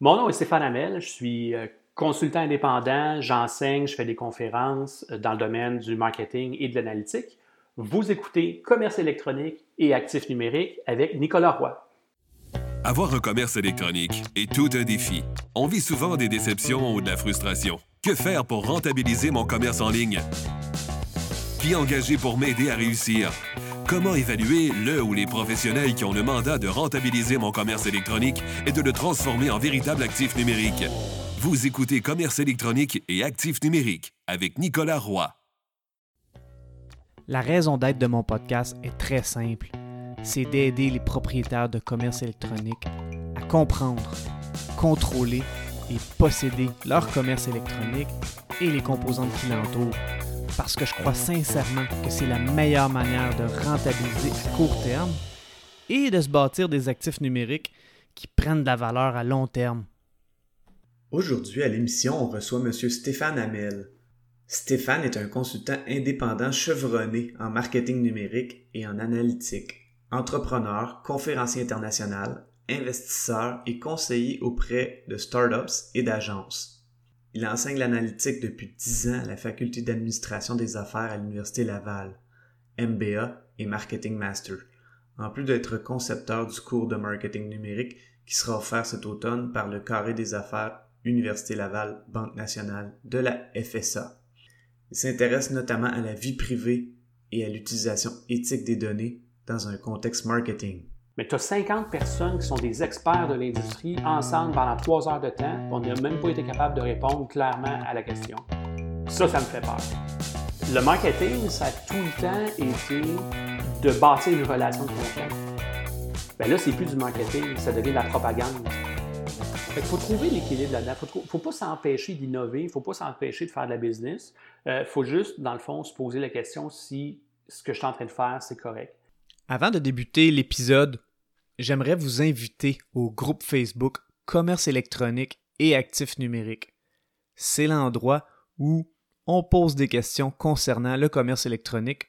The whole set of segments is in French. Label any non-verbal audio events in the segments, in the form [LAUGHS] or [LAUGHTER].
Mon nom est Stéphane Hamel, je suis euh, consultant indépendant, j'enseigne, je fais des conférences euh, dans le domaine du marketing et de l'analytique. Vous écoutez Commerce électronique et actifs numériques avec Nicolas Roy. Avoir un commerce électronique est tout un défi. On vit souvent des déceptions ou de la frustration. Que faire pour rentabiliser mon commerce en ligne? Qui engager pour m'aider à réussir? Comment évaluer le ou les professionnels qui ont le mandat de rentabiliser mon commerce électronique et de le transformer en véritable actif numérique? Vous écoutez Commerce électronique et actifs numériques avec Nicolas Roy. La raison d'être de mon podcast est très simple. C'est d'aider les propriétaires de commerce électronique à comprendre, contrôler et posséder leur commerce électronique et les composantes qui l'entourent parce que je crois sincèrement que c'est la meilleure manière de rentabiliser à court terme et de se bâtir des actifs numériques qui prennent de la valeur à long terme. Aujourd'hui, à l'émission, on reçoit M. Stéphane Hamel. Stéphane est un consultant indépendant chevronné en marketing numérique et en analytique, entrepreneur, conférencier international, investisseur et conseiller auprès de startups et d'agences. Il enseigne l'analytique depuis 10 ans à la faculté d'administration des affaires à l'Université Laval, MBA et Marketing Master, en plus d'être concepteur du cours de marketing numérique qui sera offert cet automne par le Carré des affaires Université Laval, Banque nationale de la FSA. Il s'intéresse notamment à la vie privée et à l'utilisation éthique des données dans un contexte marketing mais tu as 50 personnes qui sont des experts de l'industrie ensemble pendant trois heures de temps, on n'a même pas été capable de répondre clairement à la question. Ça, ça me fait peur. Le marketing, ça a tout le temps été de bâtir une relation de confiance. Ben là, c'est plus du marketing, ça devient de la propagande. Il faut trouver l'équilibre là-dedans. Il ne faut, pas s'empêcher d'innover, il ne faut pas s'empêcher de faire de la business. Il euh, faut juste, dans le fond, se poser la question si ce que je suis en train de faire, c'est correct. Avant de débuter l'épisode, j'aimerais vous inviter au groupe Facebook Commerce électronique et actifs numériques. C'est l'endroit où on pose des questions concernant le commerce électronique,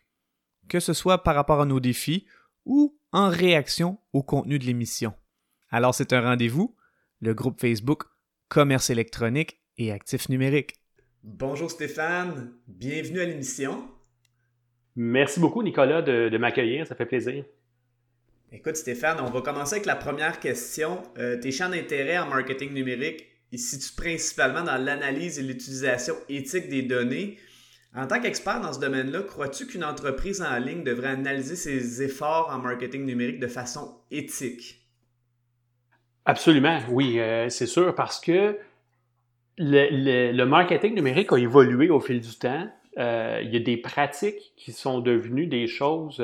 que ce soit par rapport à nos défis ou en réaction au contenu de l'émission. Alors c'est un rendez-vous, le groupe Facebook Commerce électronique et actifs numériques. Bonjour Stéphane, bienvenue à l'émission. Merci beaucoup Nicolas de, m'accueillir, ça fait plaisir. Écoute Stéphane, on va commencer avec la première question. Euh, tes champs d'intérêt en marketing numérique, ils se situent principalement dans l'analyse et l'utilisation éthique des données. En tant qu'expert dans ce domaine-là, crois-tu qu'une entreprise en ligne devrait analyser ses efforts en marketing numérique de façon éthique? Absolument, oui, euh, c'est sûr, parce que le, marketing numérique a évolué au fil du temps. Euh, il y a des pratiques qui sont devenues des choses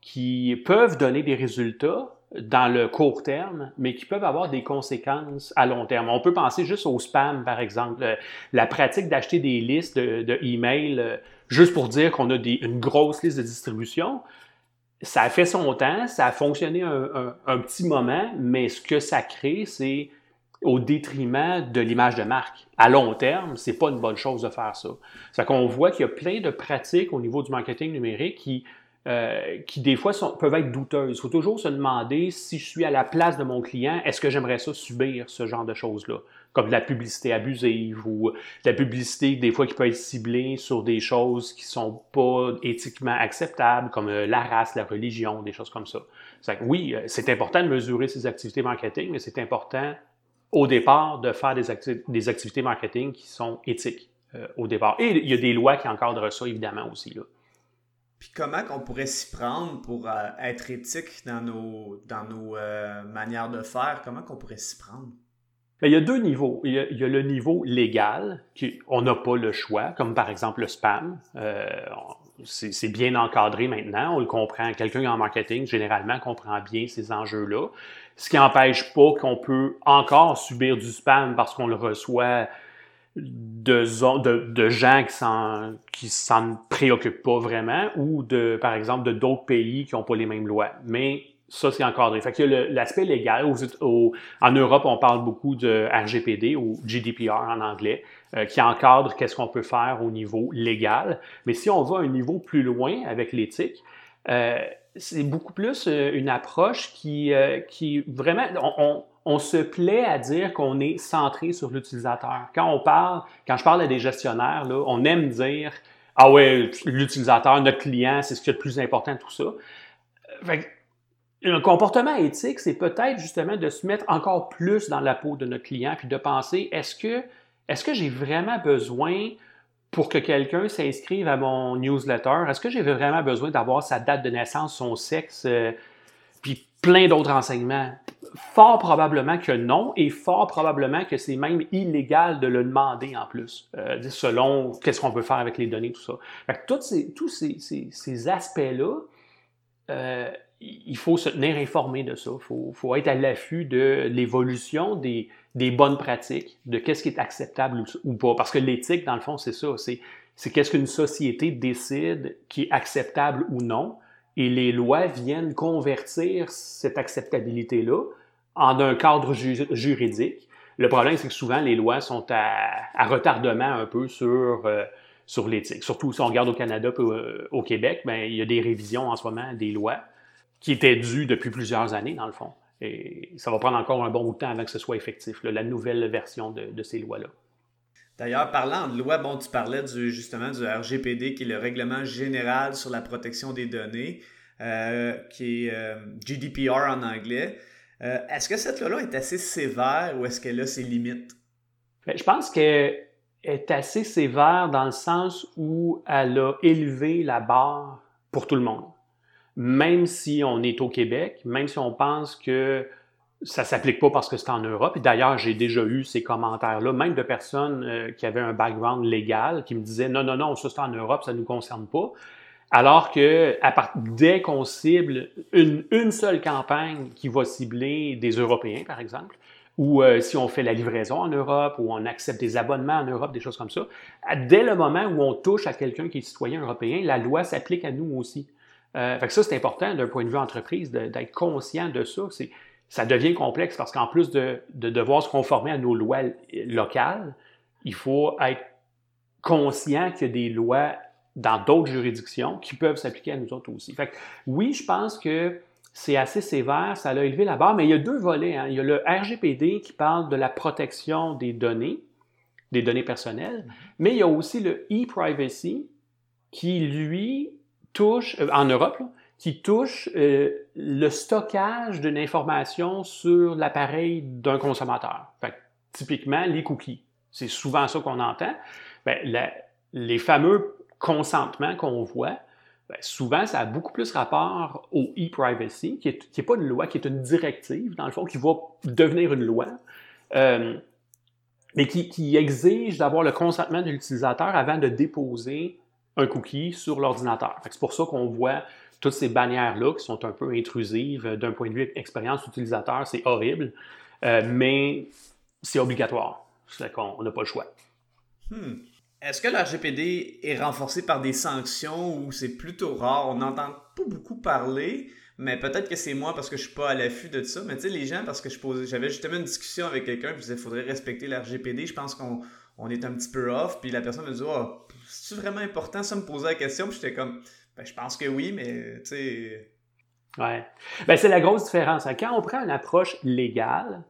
qui peuvent donner des résultats dans le court terme, mais qui peuvent avoir des conséquences à long terme. On peut penser juste au spam, par exemple. La pratique d'acheter des listes de, emails euh, juste pour dire qu'on a une grosse liste de distribution, ça a fait son temps, ça a fonctionné un, petit moment, mais ce que ça crée, c'est au détriment de l'image de marque. À long terme, c'est pas une bonne chose de faire ça. C'est qu'on voit qu'il y a plein de pratiques au niveau du marketing numérique qui euh, qui des fois peuvent être douteuses. Il faut toujours se demander si je suis à la place de mon client, est-ce que j'aimerais ça subir ce genre de choses-là, comme de la publicité abusive ou de la publicité des fois qui peut être ciblée sur des choses qui sont pas éthiquement acceptables, comme euh, la race, la religion, des choses comme ça. oui, euh, c'est important de mesurer ces activités marketing, mais c'est important au départ de faire des, activités marketing qui sont éthiques au départ. Et il y a des lois qui encadrent ça, évidemment, aussi. Là. Puis comment qu'on pourrait s'y prendre pour euh, être éthique dans nos, dans nos euh, manières de faire? Comment qu'on pourrait s'y prendre? il y a deux niveaux. Il y a, le niveau légal, qui, on n'a pas le choix, comme par exemple le spam. Euh, c'est bien encadré maintenant, on le comprend. Quelqu'un en marketing, généralement, comprend bien ces enjeux-là. Ce qui n'empêche pas qu'on peut encore subir du spam parce qu'on le reçoit de, de, de gens qui s'en préoccupent pas vraiment ou de, par exemple, de d'autres pays qui n'ont pas les mêmes lois. Mais ça, c'est encadré. Fait que l'aspect légal. en Europe, on parle beaucoup de RGPD ou GDPR en anglais, euh, qui encadre qu'est-ce qu'on peut faire au niveau légal. Mais si on va un niveau plus loin avec l'éthique, euh, c'est beaucoup plus euh, une approche qui, qui vraiment, on, on se plaît à dire qu'on est centré sur l'utilisateur. Quand on parle, quand je parle à des gestionnaires, là, on aime dire Ah ouais, l'utilisateur, notre client, c'est ce qui est le plus important, tout ça. Un comportement éthique, c'est peut-être justement de se mettre encore plus dans la peau de notre client, puis de penser est-ce que, est-ce que j'ai vraiment besoin pour que quelqu'un s'inscrive à mon newsletter, est-ce que j'ai vraiment besoin d'avoir sa date de naissance, son sexe, euh, plein d'autres renseignements? Fort probablement que non, et fort probablement que c'est même illégal de le demander en plus, euh, selon qu'est-ce qu'on peut faire avec les données, tout ça. Tous ces, aspects-là, euh, il faut se tenir informé de ça. Il faut, être à l'affût de l'évolution des, des, bonnes pratiques, de qu'est-ce qui est acceptable ou, pas. Parce que l'éthique, dans le fond, c'est ça. C'est qu'est-ce qu'une société décide qui est acceptable ou non. Et les lois viennent convertir cette acceptabilité-là en un cadre juridique. Le problème, c'est que souvent, les lois sont à, retardement un peu sur, euh, sur l'éthique. Surtout si on regarde au Canada euh, au Québec, ben, il y a des révisions en ce moment des lois qui était dû depuis plusieurs années, dans le fond. Et ça va prendre encore un bon bout de temps avant que ce soit effectif, la nouvelle version de, ces lois-là. D'ailleurs, parlant de loi, bon, tu parlais du, justement du RGPD, qui est le règlement général sur la protection des données, euh, qui est euh, GDPR en anglais. Euh, est-ce que cette loi-là est assez sévère ou est-ce qu'elle a ses limites? Ben, je pense qu'elle est assez sévère dans le sens où elle a élevé la barre pour tout le monde même si on est au Québec, même si on pense que ça s'applique pas parce que c'est en Europe. Et d'ailleurs, j'ai déjà eu ces commentaires-là, même de personnes euh, qui avaient un background légal, qui me disaient non, non, non, ça c'est en Europe, ça ne nous concerne pas. Alors que dès qu'on cible une, une, seule campagne qui va cibler des Européens, par exemple, ou euh, si on fait la livraison en Europe, ou on accepte des abonnements en Europe, des choses comme ça, dès le moment où on touche à quelqu'un qui est citoyen européen, la loi s'applique à nous aussi. Euh, fait que ça, c'est important d'un point de vue entreprise d'être conscient de ça. Ça devient complexe parce qu'en plus de, devoir se conformer à nos lois locales, il faut être conscient qu'il y a des lois dans d'autres juridictions qui peuvent s'appliquer à nous autres aussi. Fait que, oui, je pense que c'est assez sévère, ça a élevé la barre, mais il y a deux volets. Hein. Il y a le RGPD qui parle de la protection des données, des données personnelles, mais il y a aussi le e-privacy qui, lui, touche, euh, en Europe, qui touche euh, le stockage d'une information sur l'appareil d'un consommateur. Typiquement, les cookies. C'est souvent ça qu'on entend. Ben, les fameux consentements qu'on voit, ben, souvent, ça a beaucoup plus rapport au e-privacy, qui n'est pas une loi, qui est une directive, dans le fond, qui va devenir une loi, euh, mais qui exige d'avoir le consentement de l'utilisateur avant de déposer un cookie sur l'ordinateur. C'est pour ça qu'on voit toutes ces bannières-là qui sont un peu intrusives d'un point de vue expérience utilisateur. C'est horrible, euh, mais c'est obligatoire. C'est qu'on n'a pas le choix. Hmm. Est-ce que le RGPD est renforcé par des sanctions ou c'est plutôt rare? On n'entend pas beaucoup parler, mais peut-être que c'est moi parce que je suis pas à l'affût de ça. Mais tu sais, les gens, parce que je posais, j'avais justement une discussion avec quelqu'un, qui disait qu'il faudrait respecter le RGPD. Je pense qu'on on est un petit peu off, puis la personne me dit, oh, c'est vraiment important ça me poser la question? Puis j'étais comme, ben, je pense que oui, mais tu sais. Ouais. Ben, c'est la grosse différence. Quand on prend une approche légale,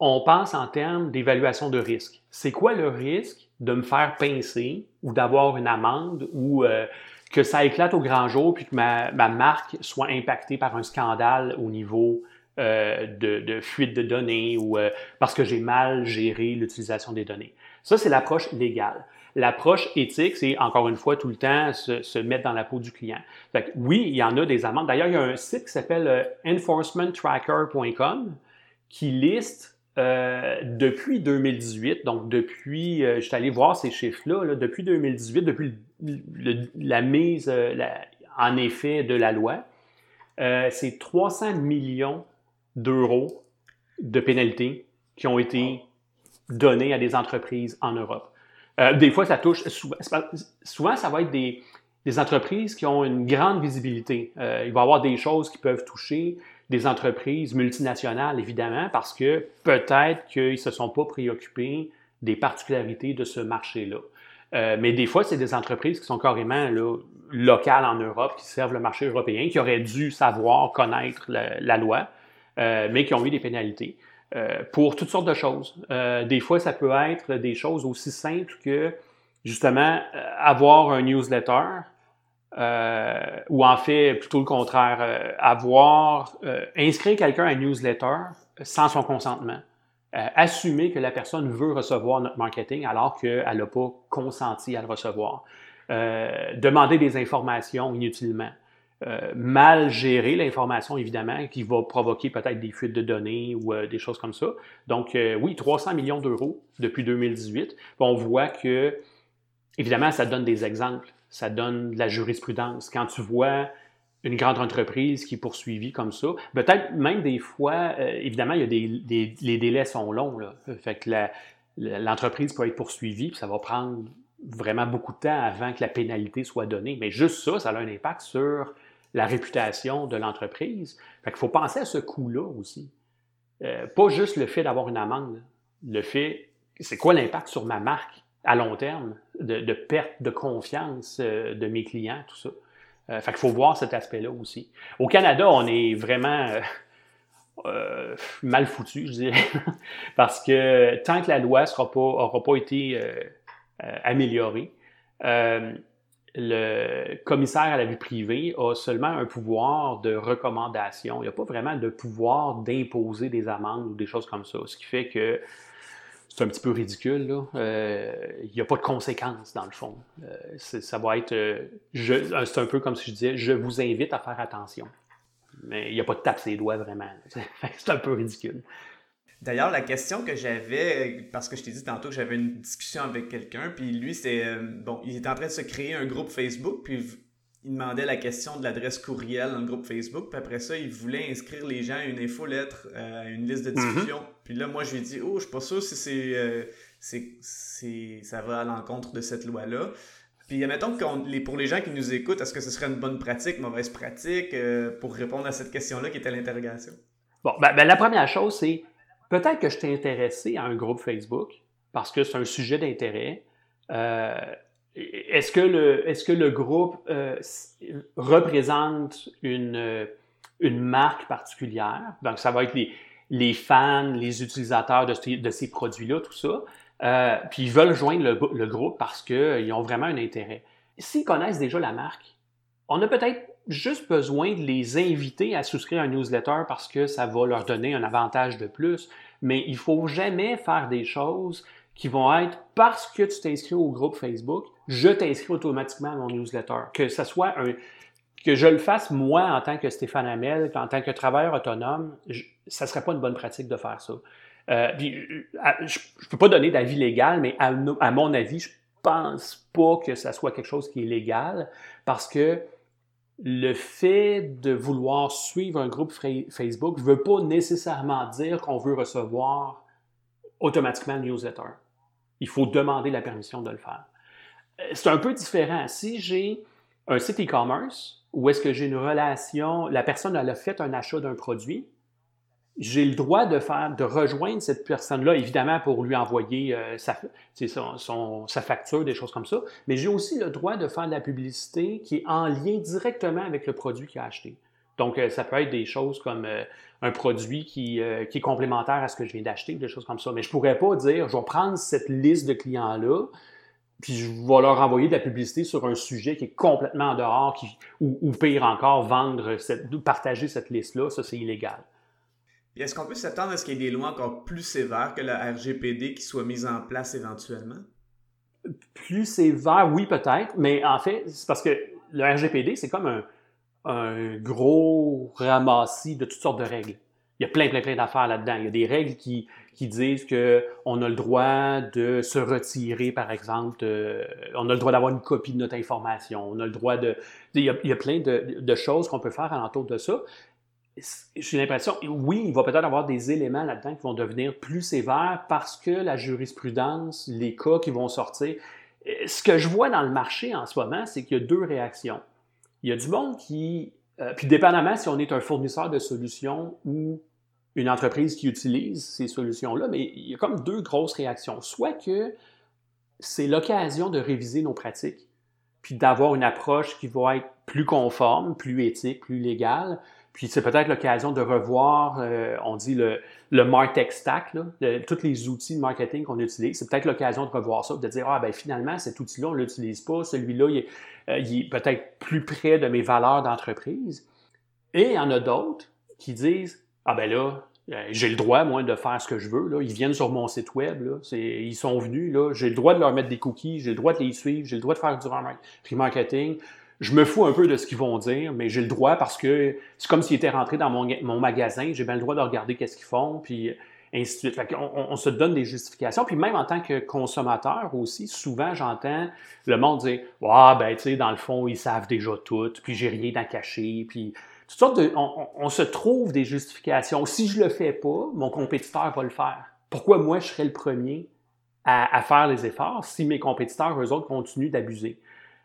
on pense en termes d'évaluation de risque. C'est quoi le risque de me faire pincer ou d'avoir une amende ou euh, que ça éclate au grand jour puis que ma, marque soit impactée par un scandale au niveau euh, de, fuite de données ou euh, parce que j'ai mal géré l'utilisation des données? Ça, c'est l'approche légale. L'approche éthique, c'est encore une fois tout le temps se, mettre dans la peau du client. oui, il y en a des amendes. D'ailleurs, il y a un site qui s'appelle euh, enforcementtracker.com qui liste euh, depuis 2018, donc depuis, euh, je suis allé voir ces chiffres-là, depuis 2018, depuis la mise en effet de la loi, c'est 300 millions d'euros de pénalités qui ont été donnés à des entreprises en Europe. Euh, des fois, ça touche. Souvent, ça va être des, entreprises qui ont une grande visibilité. Euh, il va y avoir des choses qui peuvent toucher des entreprises multinationales, évidemment, parce que peut-être qu'ils ne se sont pas préoccupés des particularités de ce marché-là. Euh, mais des fois, c'est des entreprises qui sont carrément locales en Europe, qui servent le marché européen, qui auraient dû savoir, connaître la, loi, mais qui ont eu des pénalités. Pour toutes sortes de choses. des fois, ça peut être des choses aussi simples que, justement, avoir un newsletter, ou en fait, plutôt le contraire, avoir, inscrire quelqu'un à un newsletter sans son consentement. assumer que la personne veut recevoir notre marketing alors qu'elle n'a pas consenti à le recevoir. demander des informations inutilement. Euh, mal gérer l'information, évidemment, qui va provoquer peut-être des fuites de données ou euh, des choses comme ça. Donc, euh, oui, 300 millions d'euros depuis 2018. On voit que, évidemment, ça donne des exemples, ça donne de la jurisprudence. Quand tu vois une grande entreprise qui est poursuivie comme ça, peut-être même des fois, évidemment, il y a des, les délais sont longs. Là. Fait que l'entreprise peut être poursuivie, puis ça va prendre vraiment beaucoup de temps avant que la pénalité soit donnée. Mais juste ça, ça a un impact sur la réputation de l'entreprise. Fait qu'il faut penser à ce coût-là aussi. Euh, pas juste le fait d'avoir une amende. Le fait, c'est quoi l'impact sur ma marque à long terme de, perte de confiance euh, de mes clients, tout ça. Euh, fait qu'il faut voir cet aspect-là aussi. Au Canada, on est vraiment mal foutu, je dirais, [LAUGHS] parce que tant que la loi n'aura pas, pas été améliorée, le commissaire à la vie privée a seulement un pouvoir de recommandation. Il n'y a pas vraiment de pouvoir d'imposer des amendes ou des choses comme ça. Ce qui fait que c'est un petit peu ridicule. Euh, il n'y a pas de conséquences dans le fond. Euh, ça va être. Euh, c'est un peu comme si je disais je vous invite à faire attention. Mais il n'y a pas de tape ses doigts vraiment. [LAUGHS] c'est un peu ridicule. D'ailleurs, la question que j'avais, parce que je t'ai dit tantôt que j'avais une discussion avec quelqu'un, puis lui, c'est euh, bon, il est en train de se créer un groupe Facebook, puis il demandait la question de l'adresse courriel dans le groupe Facebook, puis après ça, il voulait inscrire les gens à une infolettre, euh, à une liste de mhm. discussion. Puis là, moi, je lui ai dit, oh, je suis pas sûr si euh, c'est, c'est, ça va à l'encontre de cette loi-là. Puis, admettons que pour les gens qui nous écoutent, est-ce que ce serait une bonne pratique, mauvaise pratique, pour répondre à cette question-là qui était l'interrogation? Bon, ben, ben, la première chose, c'est peut-être que je t'ai intéressé à un groupe Facebook parce que c'est un sujet d'intérêt. Euh, est-ce que le, est-ce que le groupe euh, représente une, une marque particulière? Donc, ça va être les, les fans, les utilisateurs de, de ces produits-là, tout ça. Euh, puis ils veulent joindre le, le groupe parce qu'ils ont vraiment un intérêt. S'ils connaissent déjà la marque, on a peut-être juste besoin de les inviter à souscrire à un newsletter parce que ça va leur donner un avantage de plus. Mais il faut jamais faire des choses qui vont être parce que tu t'inscris au groupe Facebook, je t'inscris automatiquement à mon newsletter. Que ce soit un, que je le fasse moi en tant que Stéphane Hamel, en tant que travailleur autonome, ça serait pas une bonne pratique de faire ça. Euh, je ne peux pas donner d'avis légal, mais à, à, mon avis, je pense pas que ça soit quelque chose qui est légal parce que le fait de vouloir suivre un groupe Facebook ne veut pas nécessairement dire qu'on veut recevoir automatiquement le newsletter. Il faut demander la permission de le faire. Euh, c'est un peu différent. Si j'ai un site e-commerce où est-ce que j'ai une relation, la personne a fait un achat d'un produit, j'ai le droit de faire, de rejoindre cette personne-là, évidemment, pour lui envoyer euh, sa, facture, des choses comme ça. Mais j'ai aussi le droit de faire de la publicité qui est en lien directement avec le produit qu'il a acheté. Donc, euh, ça peut être des choses comme euh, un produit qui, est complémentaire à ce que je viens d'acheter, des choses comme ça. Mais je pourrais pas dire, je vais prendre cette liste de clients-là, puis je vais leur envoyer de la publicité sur un sujet qui est complètement en dehors, ou, ou pire encore, vendre, cette, partager cette liste-là, ça c'est illégal est-ce qu'on peut s'attendre à ce qu'il y ait des lois encore plus sévères que la RGPD qui soient mises en place éventuellement? Plus sévères, oui, peut-être, mais en fait, c'est parce que le RGPD, c'est comme un, gros ramassis de toutes sortes de règles. Il y a plein, plein, plein d'affaires là-dedans. Il y a des règles qui, qui disent qu'on a le droit de se retirer, par exemple, on a le droit d'avoir une copie de notre information, on a le droit de... Il y a, plein de, de choses qu'on peut faire alentour de ça j'ai l'impression, oui, il va peut-être avoir des éléments là-dedans qui vont devenir plus sévères parce que la jurisprudence, les cas qui vont sortir. Euh, ce que je vois dans le marché en ce moment, c'est qu'il y a deux réactions. Il y a du monde qui, euh, puis dépendamment si on est un fournisseur de solutions ou une entreprise qui utilise ces solutions-là, mais il y a comme deux grosses réactions. Soit que c'est l'occasion de réviser nos pratiques, puis d'avoir une approche qui va être plus conforme, plus éthique, plus légale, Puis c'est peut-être l'occasion de revoir, euh, on dit le, le Martech Stack, là, tous les outils de marketing qu'on utilise. C'est peut-être l'occasion de revoir ça, de dire, ah ben finalement, cet outil-là, on ne l'utilise pas. Celui-là, il est, euh, est peut-être plus près de mes valeurs d'entreprise. Et il y en a d'autres qui disent, ah ben là, euh, j'ai le droit, moi, de faire ce que je veux. Là. Ils viennent sur mon site web. Là. Ils sont venus. Là. J'ai le droit de leur mettre des cookies. J'ai le droit de les suivre. J'ai le droit de faire du remarketing je me fous un peu de ce qu'ils vont dire, mais j'ai le droit parce que c'est comme s'ils étaient rentrés dans mon, magasin, j'ai bien le droit de regarder qu'est-ce qu'ils font, puis ainsi de suite. on, se donne des justifications. Puis même en tant que consommateur aussi, souvent j'entends le monde dire Ah, ben, tu sais, dans le fond, ils savent déjà tout, puis j'ai rien à cacher, puis toutes sortes. On, se trouve des justifications. Si je le fais pas, mon compétiteur va le faire. Pourquoi moi, je serais le premier à, à faire les efforts si mes compétiteurs, eux autres, continuent d'abuser?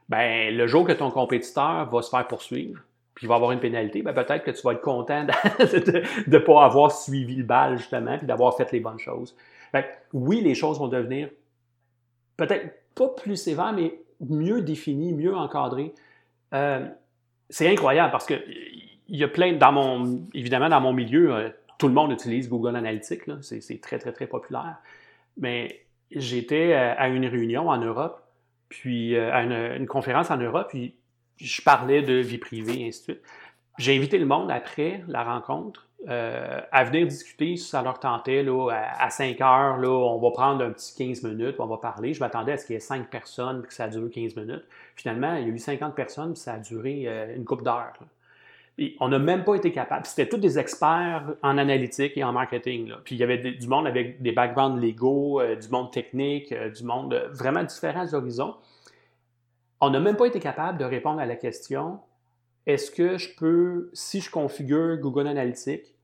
Ben, le jour que ton compétiteur va se faire poursuivre, puis il va avoir une pénalité, ben, peut-être que tu vas être content de ne pas avoir suivi le bal, justement, puis d'avoir fait les bonnes choses. oui, les choses vont devenir peut-être pas plus sévères, mais mieux définies, mieux encadrées. Euh, c'est incroyable parce que il y a plein, dans mon, évidemment, dans mon milieu, euh, tout le monde utilise Google Analytics, c'est très, très, très populaire. Mais j'étais euh, à une réunion en Europe puis euh, à une, conférence en Europe, puis je parlais de vie privée et ainsi de suite. J'ai invité le monde après la rencontre euh, à venir discuter si ça leur tentait. Là, à, 5 heures, là, on va prendre un petit 15 minutes, on va parler. Je m'attendais à ce qu'il y ait 5 personnes et que ça dure 15 minutes. Finalement, il y a eu 50 personnes, puis ça a duré euh, une couple on n'a même pas été capable. C'était tous des experts en analytique et en marketing. Puis il y avait du monde avec des backgrounds légaux, du monde technique, du monde vraiment différents horizons on n'a même pas été capable de répondre à la question est-ce que je peux, si je configure Google Analytics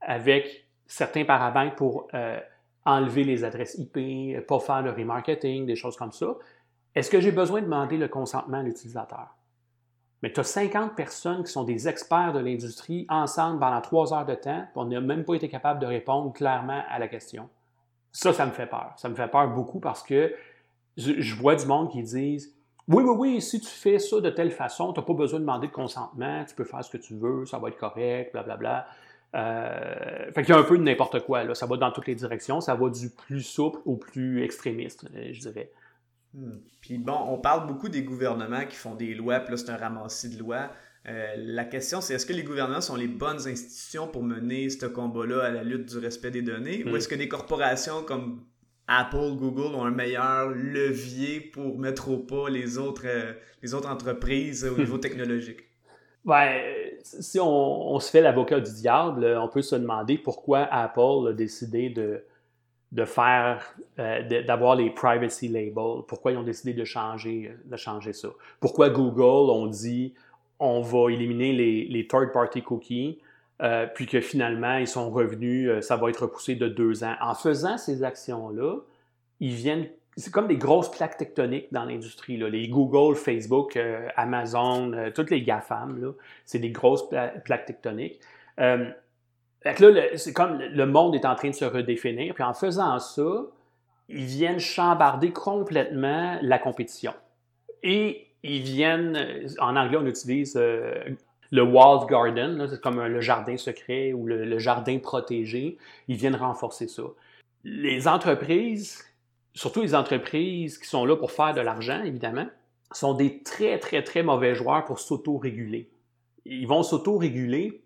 avec certains paramètres pour euh, enlever les adresses IP, pas faire de remarketing, des choses comme ça, est-ce que j'ai besoin de demander le consentement à l'utilisateur? Mais tu as 50 personnes qui sont des experts de l'industrie ensemble pendant trois heures de temps, on n'a même pas été capable de répondre clairement à la question. Ça, ça me fait peur. Ça me fait peur beaucoup parce que je vois du monde qui disent oui, oui, oui, si tu fais ça de telle façon, tu n'as pas besoin de demander de consentement, tu peux faire ce que tu veux, ça va être correct, blablabla. Euh, fait qu'il y a un peu de n'importe quoi, là. ça va dans toutes les directions, ça va du plus souple au plus extrémiste, euh, je dirais. Hmm. Puis bon, on parle beaucoup des gouvernements qui font des lois, puis là c'est un ramassis de lois. Euh, la question, c'est est-ce que les gouvernements sont les bonnes institutions pour mener ce combat-là à la lutte du respect des données, ou hmm. est-ce que des corporations comme Apple, Google ont un meilleur levier pour mettre au pas les autres, euh, les autres entreprises au niveau technologique? Ben, si on, se fait l'avocat du diable, on peut se demander pourquoi Apple a décidé de, de faire, euh, d'avoir les privacy labels. Pourquoi ils ont décidé de changer, de changer ça? Pourquoi Google ont dit on va éliminer les, les third-party cookies, euh, puis que finalement, ils sont revenus, euh, ça va être repoussé de deux ans? En faisant ces actions-là, ils viennent, c'est comme des grosses plaques tectoniques dans l'industrie. Les Google, Facebook, Amazon, toutes les GAFAM, c'est des grosses plaques tectoniques. Là, c'est comme le monde est en train de se redéfinir, puis en faisant ça, ils viennent chambarder complètement la compétition. Et ils viennent, en anglais, on utilise le walled garden, c'est comme le jardin secret ou le, jardin protégé, ils viennent renforcer ça. Les entreprises, surtout les entreprises qui sont là pour faire de l'argent, évidemment, sont des très, très, très mauvais joueurs pour s'auto-réguler. Ils vont s'auto-réguler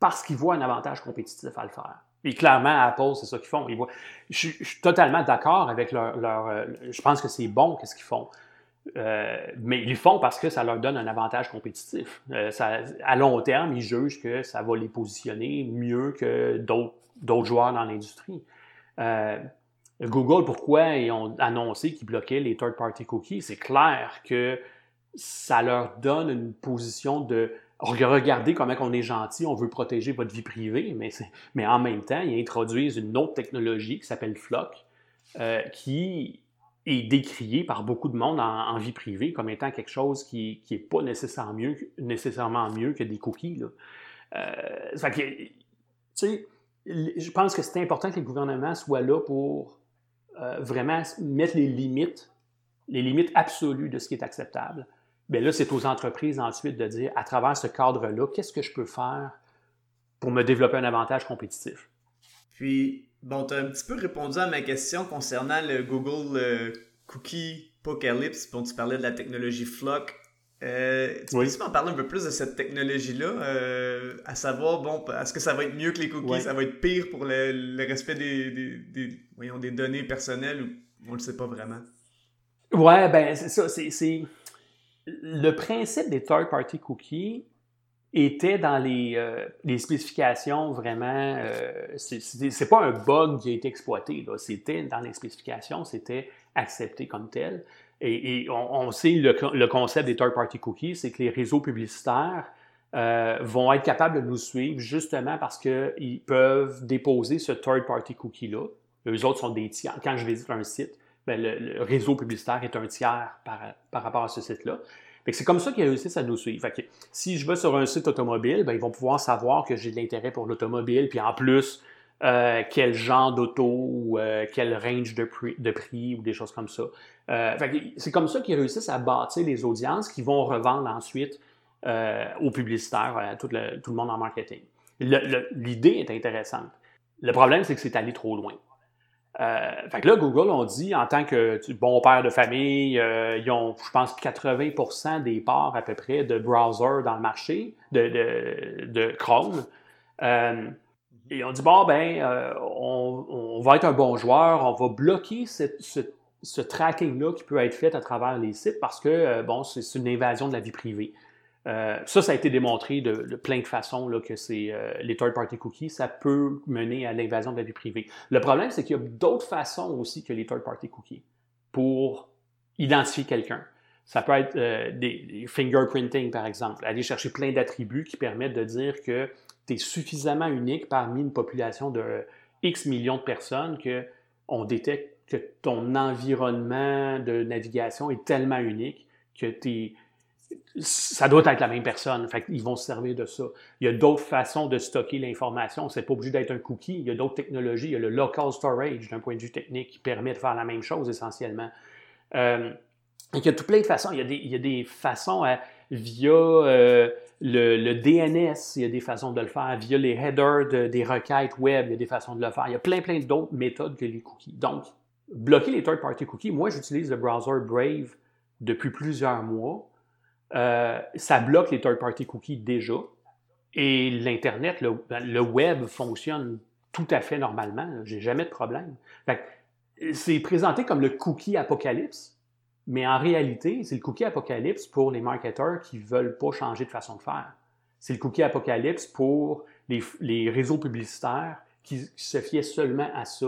parce qu'ils voient un avantage compétitif à le faire. Et clairement, Apple, c'est ça qu'ils font. Ils voient... je, suis totalement d'accord avec leur, euh, Je pense que c'est bon qu'est-ce qu'ils font. Euh, mais ils le font parce que ça leur donne un avantage compétitif. Euh, à long terme, ils jugent que ça va les positionner mieux que d'autres joueurs dans l'industrie. Google, pourquoi ils ont annoncé qu'ils bloquaient les third-party cookies? C'est clair que ça leur donne une position de regardez comment on est gentil, on veut protéger votre vie privée, mais, en même temps, ils introduisent une autre technologie qui s'appelle Flock, qui est décrié par beaucoup de monde en, vie privée comme étant quelque chose qui n'est pas nécessairement mieux, que des cookies. Euh, je pense que c'est important que les gouvernements soient là pour euh, vraiment mettre les limites, les limites absolues de ce qui est acceptable. Bien là, c'est aux entreprises ensuite de dire, à travers ce cadre-là, qu'est-ce que je peux faire pour me développer un avantage compétitif? Puis, bon, tu as un petit peu répondu à ma question concernant le Google Cookie Apocalypse, dont tu parlais de la technologie Flock. Euh, tu peux m'en parler un peu plus de cette technologie-là, euh, à savoir, bon, est-ce que ça va être mieux que les cookies, ça va être pire pour le, respect des, des, voyons, des données personnelles, ou on le sait pas vraiment? Ouais, ben c'est ça, c'est... Le principe des third-party cookies était dans les, euh, spécifications vraiment... Euh, c'est pas un bug qui a été exploité, c'était dans les spécifications, c'était accepté comme tel. Et, on, sait le, concept des third-party cookies, c'est que les réseaux publicitaires euh, vont être capables de nous suivre justement parce qu'ils peuvent déposer ce third-party cookie-là. Eux autres sont des tiers. Quand je visite un site, ben, le, réseau publicitaire est un tiers par, rapport à ce site-là. C'est comme ça qu'ils réussissent à nous suivre. si je vais sur un site automobile, ben, ils vont pouvoir savoir que j'ai de l'intérêt pour l'automobile, puis en plus, euh, quel genre d'auto ou euh, quel range de prix, de prix, ou des choses comme ça. Euh, c'est comme ça qu'ils réussissent à bâtir les audiences qui vont revendre ensuite aux publicitaires, tout le, tout le monde en marketing. L'idée est intéressante. Le problème, c'est que c'est allé trop loin. Fait que là, Google, on dit, en tant que bon père de famille, ils ont, je pense, 80% des parts à peu près de browser dans le marché, de, de, de Chrome. Et on dit, bon, ben, euh, on, va être un bon joueur, on va bloquer ce, tracking-là qui peut être fait à travers les sites parce que, euh, bon, c'est une invasion de la vie privée. Euh, ça, ça a été démontré de, plein de façons que c'est les third-party cookies, ça peut mener à l'invasion de la vie privée. Le problème, c'est qu'il y a d'autres façons aussi que les third-party cookies pour identifier quelqu'un. Ça peut être des, des, fingerprinting, par exemple, aller chercher plein d'attributs qui permettent de dire que tu es suffisamment unique parmi une population de X millions de personnes qu'on détecte que ton environnement de navigation est tellement unique que es, ça doit être la même personne. Ils vont se servir de ça. Il y a d'autres façons de stocker l'information. C'est pas obligé d'être un cookie. Il y a d'autres technologies. Il y a le local storage d'un point de vue technique qui permet de faire la même chose essentiellement. Euh, il y a tout plein de façons. Il y a des, façons à, via euh, le, DNS, il y a des façons de le faire. Via les headers des requêtes web, il y a des façons de le faire. Il y a plein, plein d'autres méthodes que les cookies. Donc, bloquer les third-party cookies, moi, j'utilise le browser Brave depuis plusieurs mois. Euh, ça bloque les third-party cookies déjà. Et l'Internet, le, web fonctionne tout à fait normalement. J'ai jamais de problème. C'est présenté comme le cookie apocalypse. Mais en réalité, c'est le cookie apocalypse pour les marketeurs qui ne veulent pas changer de façon de faire. C'est le cookie apocalypse pour les, réseaux publicitaires qui, se fiaient seulement à ça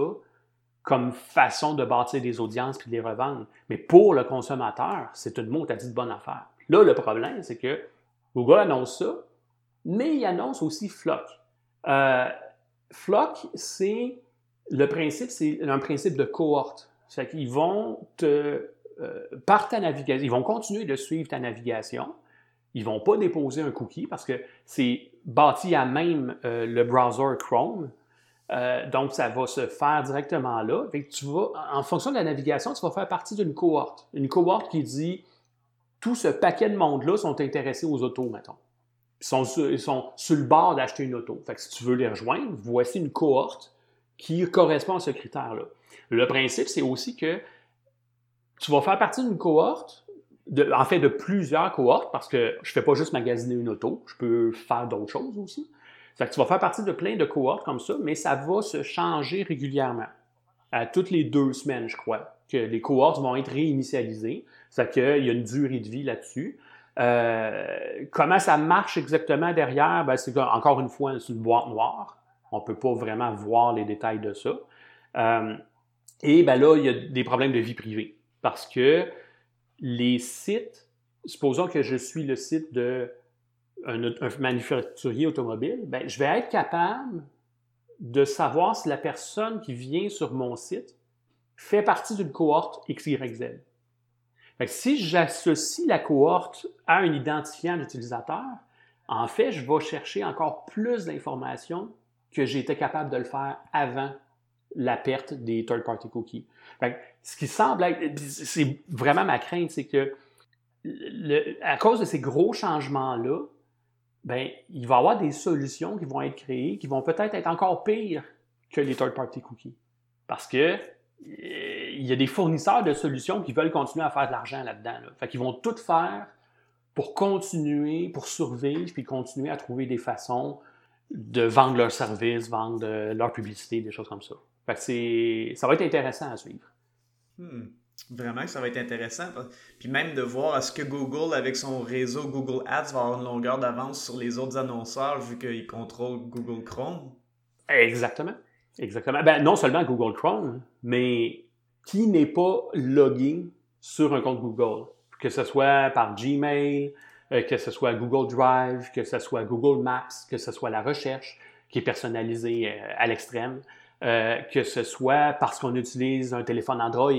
comme façon de bâtir des audiences puis de les revendre. Mais pour le consommateur, c'est une mot, dit de bonne affaire. Là, le problème, c'est que Google annonce ça, mais il annonce aussi Flock. Euh, Flock, c'est le principe, c'est un principe de cohorte. C'est qu'ils vont te euh, par ta navigation, ils vont continuer de suivre ta navigation. Ils vont pas déposer un cookie parce que c'est bâti à même euh, le browser Chrome. Donc, ça va se faire directement là. en fonction de la navigation, tu vas faire partie d'une cohorte. Une cohorte qui dit tout ce paquet de monde-là sont intéressés aux autos, mettons. Ils sont, sur, le bord d'acheter une auto. Fait que si tu veux les rejoindre, voici une cohorte qui correspond à ce critère-là. Le principe, c'est aussi que tu vas faire partie d'une cohorte, en fait de plusieurs cohortes, parce que je ne fais pas juste magasiner une auto, je peux faire d'autres choses aussi. que tu vas faire partie de plein de cohortes comme ça, mais ça va se changer régulièrement. À toutes les deux semaines, je crois, que les cohortes vont être réinitialisées. C'est-à-dire qu'il y a une durée de vie là-dessus. Euh, comment ça marche exactement derrière? Ben, c'est encore une fois, c'est une boîte noire. On ne peut pas vraiment voir les détails de ça. Euh, et ben là, il y a des problèmes de vie privée. Parce que les sites, supposons que je suis le site de un, manufacturier automobile, ben, je vais être capable de savoir si la personne qui vient sur mon site fait partie d'une cohorte XYZ. si j'associe la cohorte à un identifiant d'utilisateur, en fait, je vais chercher encore plus d'informations que j'étais capable de le faire avant la perte des third-party cookies. ce qui semble être, c'est vraiment ma crainte, c'est que à cause de ces gros changements-là, ben, il va y avoir des solutions qui vont être créées qui vont peut-être être encore pires que les third-party cookies. Parce que il y a des fournisseurs de solutions qui veulent continuer à faire de l'argent là-dedans. Fait qu'ils vont tout faire pour continuer, pour survivre, puis continuer à trouver des façons de vendre leurs services, vendre leur publicité, des choses comme ça. Fait que c'est, ça va être intéressant à suivre. Hmm. Vraiment que ça va être intéressant. Puis même de voir est-ce que Google, avec son réseau Google Ads, va avoir une longueur d'avance sur les autres annonceurs vu qu'ils contrôlent Google Chrome. Exactement. Exactement. Ben, non seulement Google Chrome, mais qui n'est pas logué sur un compte Google? Que ce soit par Gmail, euh, que ce soit Google Drive, que ce soit Google Maps, que ce soit la recherche qui est personnalisée euh, à l'extrême, euh, que ce soit parce qu'on utilise un téléphone Android,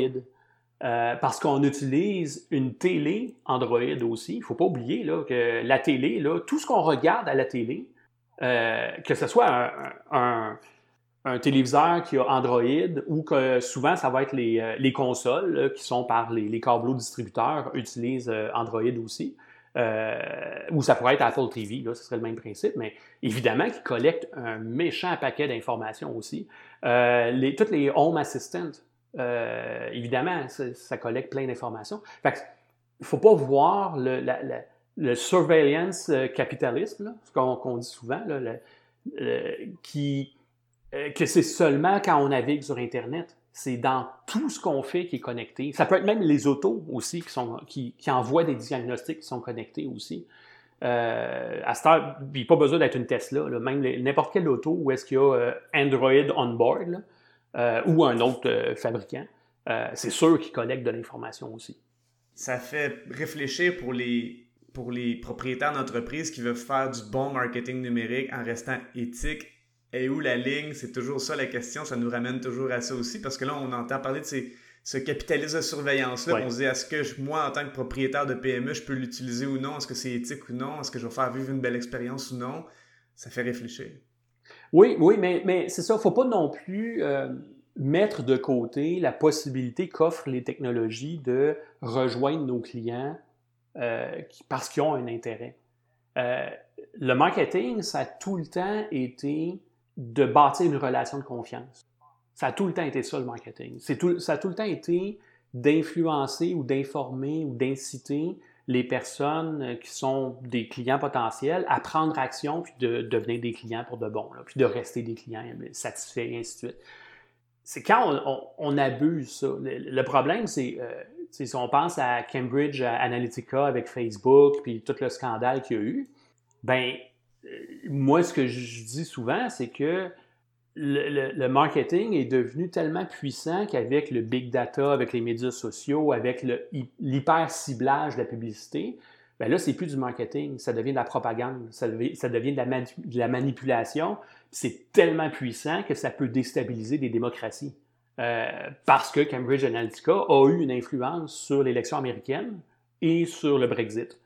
parce qu'on utilise une télé Android aussi. Il ne faut pas oublier là, que la télé, là, tout ce qu'on regarde à la télé, que ce soit un un téléviseur qui a Android ou que souvent ça va être les, euh, consoles qui sont par les, les distributeurs utilisent euh, Android aussi. Euh, ou ça pourrait être Apple TV, là, ce serait le même principe, mais évidemment qui collecte un méchant paquet d'informations aussi. les, toutes les Home Assistants, évidemment, ça, collecte plein d'informations. Fait il ne faut pas voir le, le surveillance capitalisme, ce qu'on dit souvent, là, qui euh, que c'est seulement quand on navigue sur Internet. C'est dans tout ce qu'on fait qui est connecté. Ça peut être même les autos aussi qui, sont, qui, envoient des diagnostics qui sont connectés aussi. Euh, à cette heure, il n'y a pas besoin d'être une Tesla. Même n'importe quelle auto où est-ce qu'il y a euh, Android on board euh, ou un autre euh, fabricant, c'est sûr qu'il collecte de l'information aussi. Ça fait réfléchir pour les, pour les propriétaires d'entreprises qui veulent faire du bon marketing numérique en restant éthique et où la ligne? C'est toujours ça la question. Ça nous ramène toujours à ça aussi parce que là, on entend parler de ces, ce capitalisme de surveillance-là. On se dit, est-ce que moi, en tant que propriétaire de PME, je peux l'utiliser ou non? Est-ce que c'est éthique ou non? Est-ce que je vais faire vivre une belle expérience ou non? Ça fait réfléchir. Oui, oui, mais, mais c'est ça. Il ne faut pas non plus euh, mettre de côté la possibilité qu'offrent les technologies de rejoindre nos clients euh, parce qu'ils ont un intérêt. Euh, le marketing, ça a tout le temps été de bâtir une relation de confiance. Ça a tout le temps été ça, le marketing. Tout, ça a tout le temps été d'influencer ou d'informer ou d'inciter les personnes euh, qui sont des clients potentiels à prendre action puis de devenir des clients pour de bon, puis de rester des clients satisfaits et ainsi de suite. C'est quand on, abuse ça. Le, problème, c'est euh, si on pense à Cambridge Analytica avec Facebook puis tout le scandale qu'il y a eu, ben euh, moi, ce que je dis souvent, c'est que le, marketing est devenu tellement puissant qu'avec le big data, avec les médias sociaux, avec l'hyper ciblage de la publicité, ben là, c'est plus du marketing, ça devient de la propagande, ça devient, de, la manipulation. C'est tellement puissant que ça peut déstabiliser des démocraties. Euh, parce que Cambridge Analytica a eu une influence sur l'élection américaine et sur le Brexit.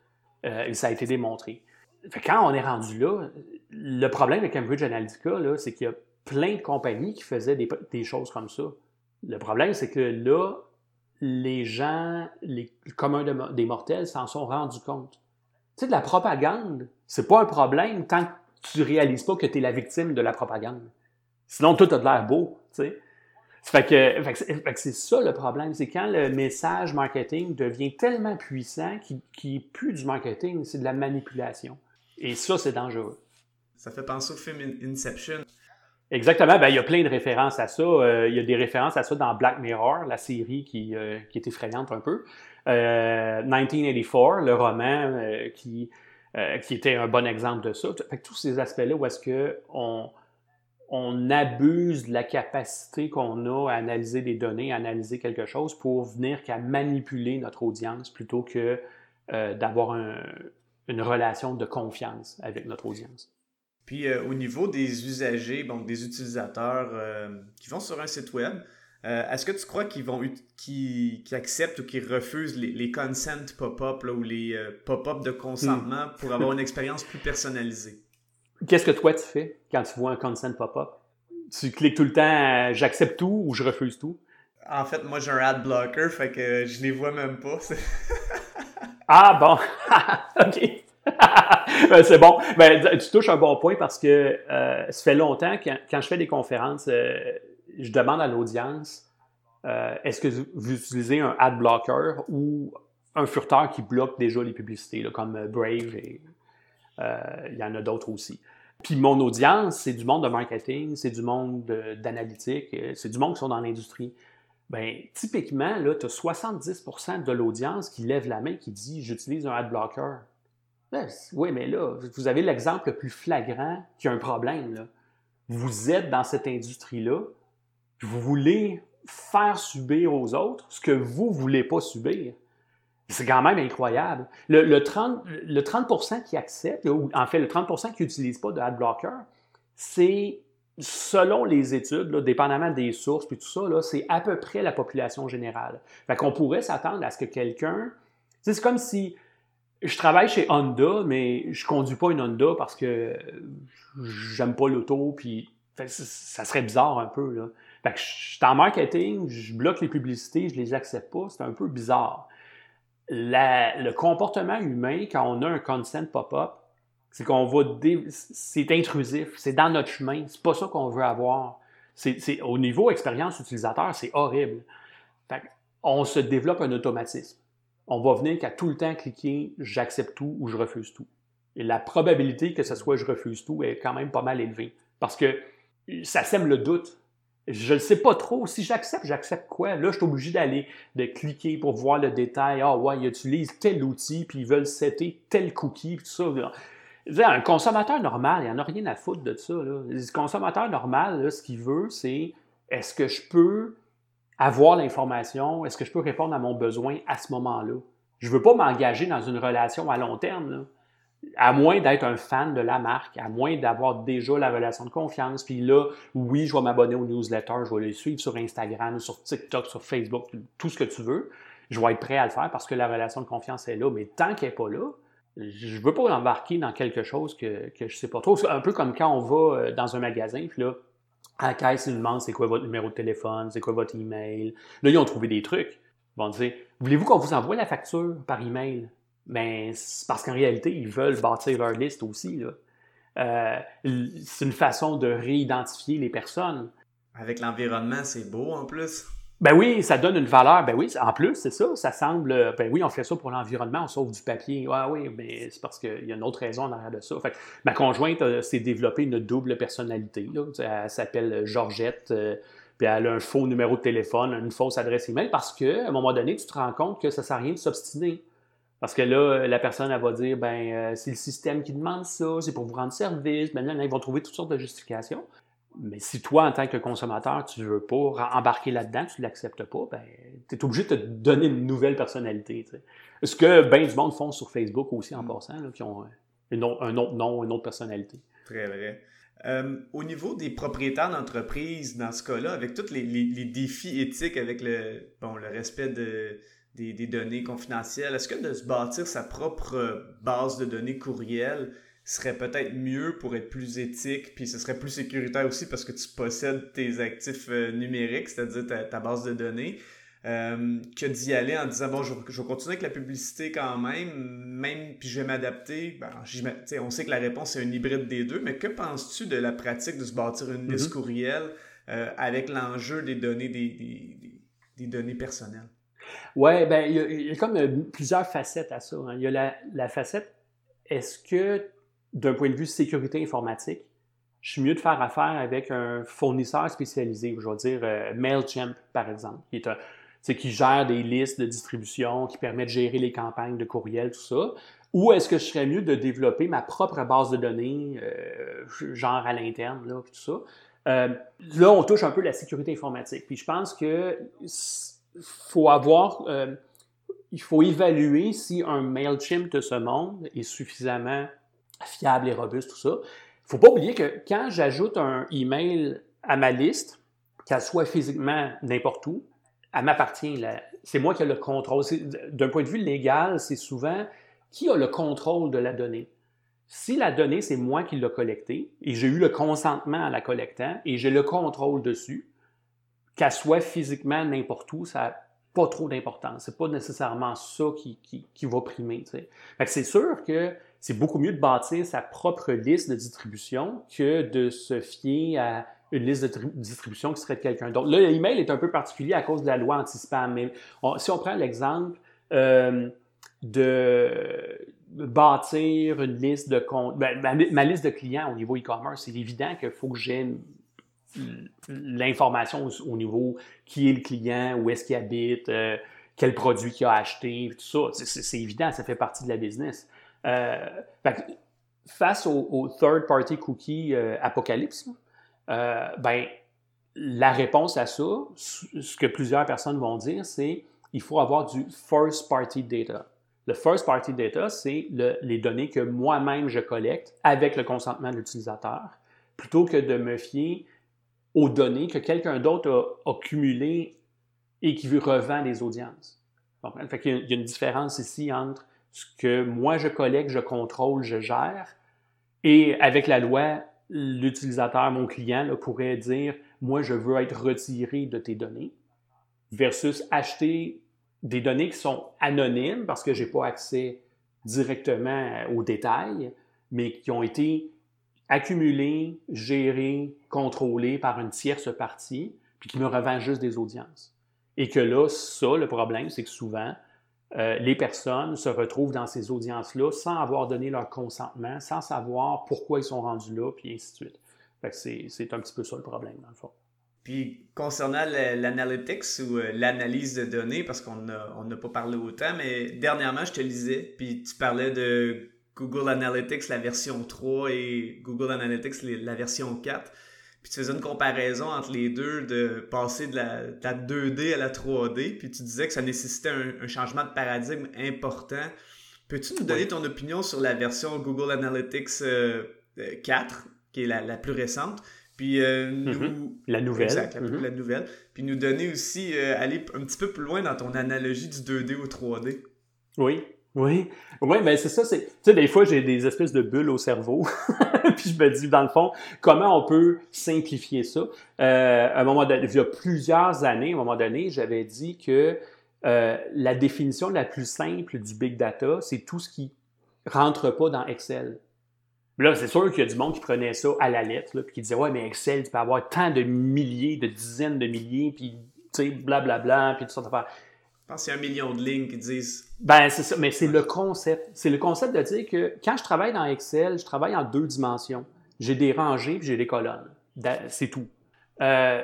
Euh, ça a été démontré quand on est rendu là, le problème de Cambridge Analytica, c'est qu'il y a plein de compagnies qui faisaient des, choses comme ça. Le problème, c'est que là, les gens, les communs des mortels s'en sont rendus compte. Tu sais, de la propagande, c'est pas un problème tant que tu réalises pas que tu es la victime de la propagande. Sinon, tout a de l'air beau. Fait que, c'est ça le problème, c'est quand le message marketing devient tellement puissant qu'il n'est plus du marketing, c'est de la manipulation. Et ça, c'est dangereux. Ça fait penser au film Inception. Exactement. Ben, il y a plein de références à ça. Euh, il y a des références à ça dans Black Mirror, la série qui, euh, qui est effrayante un peu. 1984, euh, le roman qui, qui était un bon exemple de ça. Fait tous ces aspects-là où est-ce qu'on on abuse de la capacité qu'on a à analyser des données, à analyser quelque chose pour venir qu'à manipuler notre audience plutôt que d'avoir un, une relation de confiance avec notre audience. Puis euh, au niveau des usagers, donc des utilisateurs euh, qui vont sur un site web, euh, est-ce que tu crois qu'ils vont qui, acceptent ou qu'ils refusent les, les consent pop-up ou les pop-up de consentement pour avoir une expérience plus personnalisée? Qu'est-ce que toi tu fais quand tu vois un consent pop-up? Tu cliques tout le temps j'accepte tout ou je refuse tout? En fait, moi j'ai un ad blocker, fait que je les vois même pas. [LAUGHS] Ah bon, [LAUGHS] ok. [LAUGHS] Ben, c'est bon. Ben, tu touches un bon point parce que euh, ça fait longtemps, quand, quand je fais des conférences, euh, je demande à l'audience euh, est-ce que vous utilisez un ad blocker ou un furteur qui bloque déjà les publicités, comme Brave et il y en a d'autres aussi. Puis mon audience, c'est du monde de marketing, c'est du monde d'analytique, c'est du monde qui sont dans l'industrie. Ben, typiquement, là, tu as 70% de l'audience qui lève la main qui dit J'utilise un ad blocker. Ben, oui, mais là, vous avez l'exemple le plus flagrant qui a un problème. Là. Vous êtes dans cette industrie-là, vous voulez faire subir aux autres ce que vous ne voulez pas subir. C'est quand même incroyable. Le, 30, le 30 qui acceptent, ou en fait le 30% qui n'utilisent pas de ad blocker, c'est selon les études, dépendamment des sources puis tout ça, c'est à peu près la population générale. Fait qu'on pourrait s'attendre à ce que quelqu'un. C'est comme si je travaille chez Honda, mais je conduis pas une Honda parce que j'aime pas l'auto, puis ça serait bizarre un peu. Fait que je suis en marketing, je bloque les publicités, je les accepte pas, c'est un peu bizarre. le comportement humain, quand on a un consent pop-up, c'est qu'on va. C'est intrusif, c'est dans notre chemin, c'est pas ça qu'on veut avoir. C'est, au niveau expérience utilisateur, c'est horrible. on se développe un automatisme. On va venir qu'à tout le temps cliquer j'accepte tout ou je refuse tout. Et la probabilité que ce soit je refuse tout est quand même pas mal élevée. Parce que ça sème le doute. Je ne sais pas trop. Si j'accepte, j'accepte quoi? Là, je suis obligé d'aller, de cliquer pour voir le détail. Ah ouais, ils utilisent tel outil, puis ils veulent setter tel cookie, puis tout ça un consommateur normal, il n'y en a rien à foutre de ça. Le consommateur normal, ce qu'il veut, c'est est-ce que je peux avoir l'information, est-ce que je peux répondre à mon besoin à ce moment-là? Je ne veux pas m'engager dans une relation à long terme, à moins d'être un fan de la marque, à moins d'avoir déjà la relation de confiance. Puis là, oui, je vais m'abonner aux newsletters, je vais les suivre sur Instagram, sur TikTok, sur Facebook, tout ce que tu veux. Je vais être prêt à le faire parce que la relation de confiance est là. Mais tant qu'elle n'est pas là, je veux pas embarquer dans quelque chose que, que je sais pas trop. C'est un peu comme quand on va euh, dans un magasin, puis là, à la caisse, ils nous demandent c'est quoi votre numéro de téléphone, c'est quoi votre email. Là, ils ont trouvé des trucs. Vont dire Voulez-vous qu'on vous envoie la facture par email? Mais ben, c'est parce qu'en réalité, ils veulent bâtir leur liste aussi. Euh, c'est une façon de réidentifier les personnes. Avec l'environnement, c'est beau en plus. Ben oui, ça donne une valeur. Ben oui, en plus, c'est ça. Ça semble. Ben oui, on fait ça pour l'environnement, on sauve du papier. Ah oui, mais c'est parce qu'il y a une autre raison en arrière de ça. Fait ma conjointe euh, s'est développée une double personnalité. Elle s'appelle Georgette. Euh, puis elle a un faux numéro de téléphone, une fausse adresse email, parce qu'à un moment donné, tu te rends compte que ça ne sert à rien de s'obstiner. Parce que là, la personne, elle va dire, ben, euh, c'est le système qui demande ça, c'est pour vous rendre service. Maintenant, ils vont trouver toutes sortes de justifications. Mais si toi, en tant que consommateur, tu ne veux pas embarquer là-dedans, tu ne l'acceptes pas, ben, tu es obligé de te donner une nouvelle personnalité. Ce que bien du monde font sur Facebook aussi en mm. passant, qui ont un autre nom, une autre personnalité. Très vrai. Euh, au niveau des propriétaires d'entreprise, dans ce cas-là, avec tous les, défis éthiques, avec le, bon, le respect de, des, des données confidentielles, est-ce que de se bâtir sa propre base de données courriel, serait peut-être mieux pour être plus éthique, puis ce serait plus sécuritaire aussi parce que tu possèdes tes actifs euh, numériques, c'est-à-dire ta, base de données, euh, que d'y aller en disant, bon, je, vais continuer avec la publicité quand même, même, puis je vais m'adapter. Ben, on sait que la réponse est un hybride des deux, mais que penses-tu de la pratique de se bâtir une liste mm-hmm. courriel euh, avec l'enjeu des données, des, données personnelles? Oui, ben, il y, a comme plusieurs facettes à ça. Hein. Il y a la, la facette, est-ce que d'un point de vue sécurité informatique, je suis mieux de faire affaire avec un fournisseur spécialisé, je vais dire euh, MailChimp, par exemple, qui, gère des listes de distribution, qui permet de gérer les campagnes de courriel, tout ça. Ou est-ce que je serais mieux de développer ma propre base de données, euh, genre à l'interne, là, tout ça? Euh, là, on touche un peu la sécurité informatique. Puis je pense que faut avoir, il faut évaluer si un MailChimp de ce monde est suffisamment fiable et robuste, tout ça. Il ne faut pas oublier que quand j'ajoute un email à ma liste, qu'elle soit physiquement n'importe où, elle m'appartient. C'est moi qui ai le contrôle. D'un point de vue légal, c'est souvent qui a le contrôle de la donnée. Si la donnée, c'est moi qui l'ai collectée et j'ai eu le consentement en la collectant et j'ai le contrôle dessus, qu'elle soit physiquement n'importe où, ça n'a pas trop d'importance. C'est pas nécessairement ça qui, qui, va primer. C'est sûr que c'est beaucoup mieux de bâtir sa propre liste de distribution que de se fier à une liste de distribution qui serait de quelqu'un d'autre. Là, l'email est un peu particulier à cause de la loi anti-spam, mais si on prend l'exemple euh, de bâtir une liste de comptes, ben, ma, liste de clients au niveau e-commerce, c'est évident qu'il faut que j'ai l'information au, niveau qui est le client, où est-ce qu'il habite, euh, quel produit qu'il a acheté, tout ça. C'est évident, ça fait partie de la business. Euh, face au, third-party cookie euh, apocalypse, ben, la réponse à ça, ce que plusieurs personnes vont dire, c'est il faut avoir du first-party data. Le first party data, c'est les données que moi-même je collecte avec le consentement de l'utilisateur, plutôt que de me fier aux données que quelqu'un d'autre a, cumulées et qui revend des audiences. il, y a, une différence ici entre ce que moi je collecte, je contrôle, je gère, et avec la loi, l'utilisateur, mon client, pourrait dire Moi, je veux être retiré de tes données, versus acheter des données qui sont anonymes parce que je n'ai pas accès directement aux détails, mais qui ont été accumulées, gérées, contrôlées par une tierce partie, puis qui me revend juste des audiences. Et que là, ça, le problème, c'est que souvent, euh, les personnes se retrouvent dans ces audiences-là sans avoir donné leur consentement, sans savoir pourquoi ils sont rendus là, puis ainsi de suite. c'est un petit peu ça le problème, dans le fond. Puis concernant l'analytics ou euh, l'analyse de données, parce qu'on n'a pas parlé autant, mais dernièrement, je te lisais, puis tu parlais de Google Analytics, la version 3, et Google Analytics, la version 4. Puis tu faisais une comparaison entre les deux, de passer de la, 2D à la 3D, puis tu disais que ça nécessitait un, changement de paradigme important. Peux-tu nous donner ton opinion sur la version Google Analytics 4, euh, euh, qui est la, la plus récente? Puis euh, nous... Mhm. La nouvelle. Exact, la, nouvelle. Puis nous donner aussi, euh, aller un petit peu plus loin dans ton analogie du 2D au 3D. Oui, oui. Oui, mais c'est ça. Tu sais, des fois, j'ai des espèces de bulles au cerveau. [LAUGHS] [LAUGHS] puis je me dis, dans le fond, comment on peut simplifier ça? Euh, à un moment donné, il y a plusieurs années, à un moment donné, j'avais dit que la définition la plus simple du big data, c'est tout ce qui rentre pas dans Excel. Là, c'est sûr qu'il y a du monde qui prenait ça à la lettre, puis qui disait Ouais, mais Excel, tu peux avoir tant de milliers, de dizaines de milliers, puis tu sais, blablabla, puis tout ça. Je pense qu'il y a un million de lignes qui disent. Ben, c'est ça, mais c'est le concept. C'est le concept de dire que quand je travaille dans Excel, je travaille en deux dimensions. J'ai des rangées puis j'ai des colonnes. C'est tout. Euh,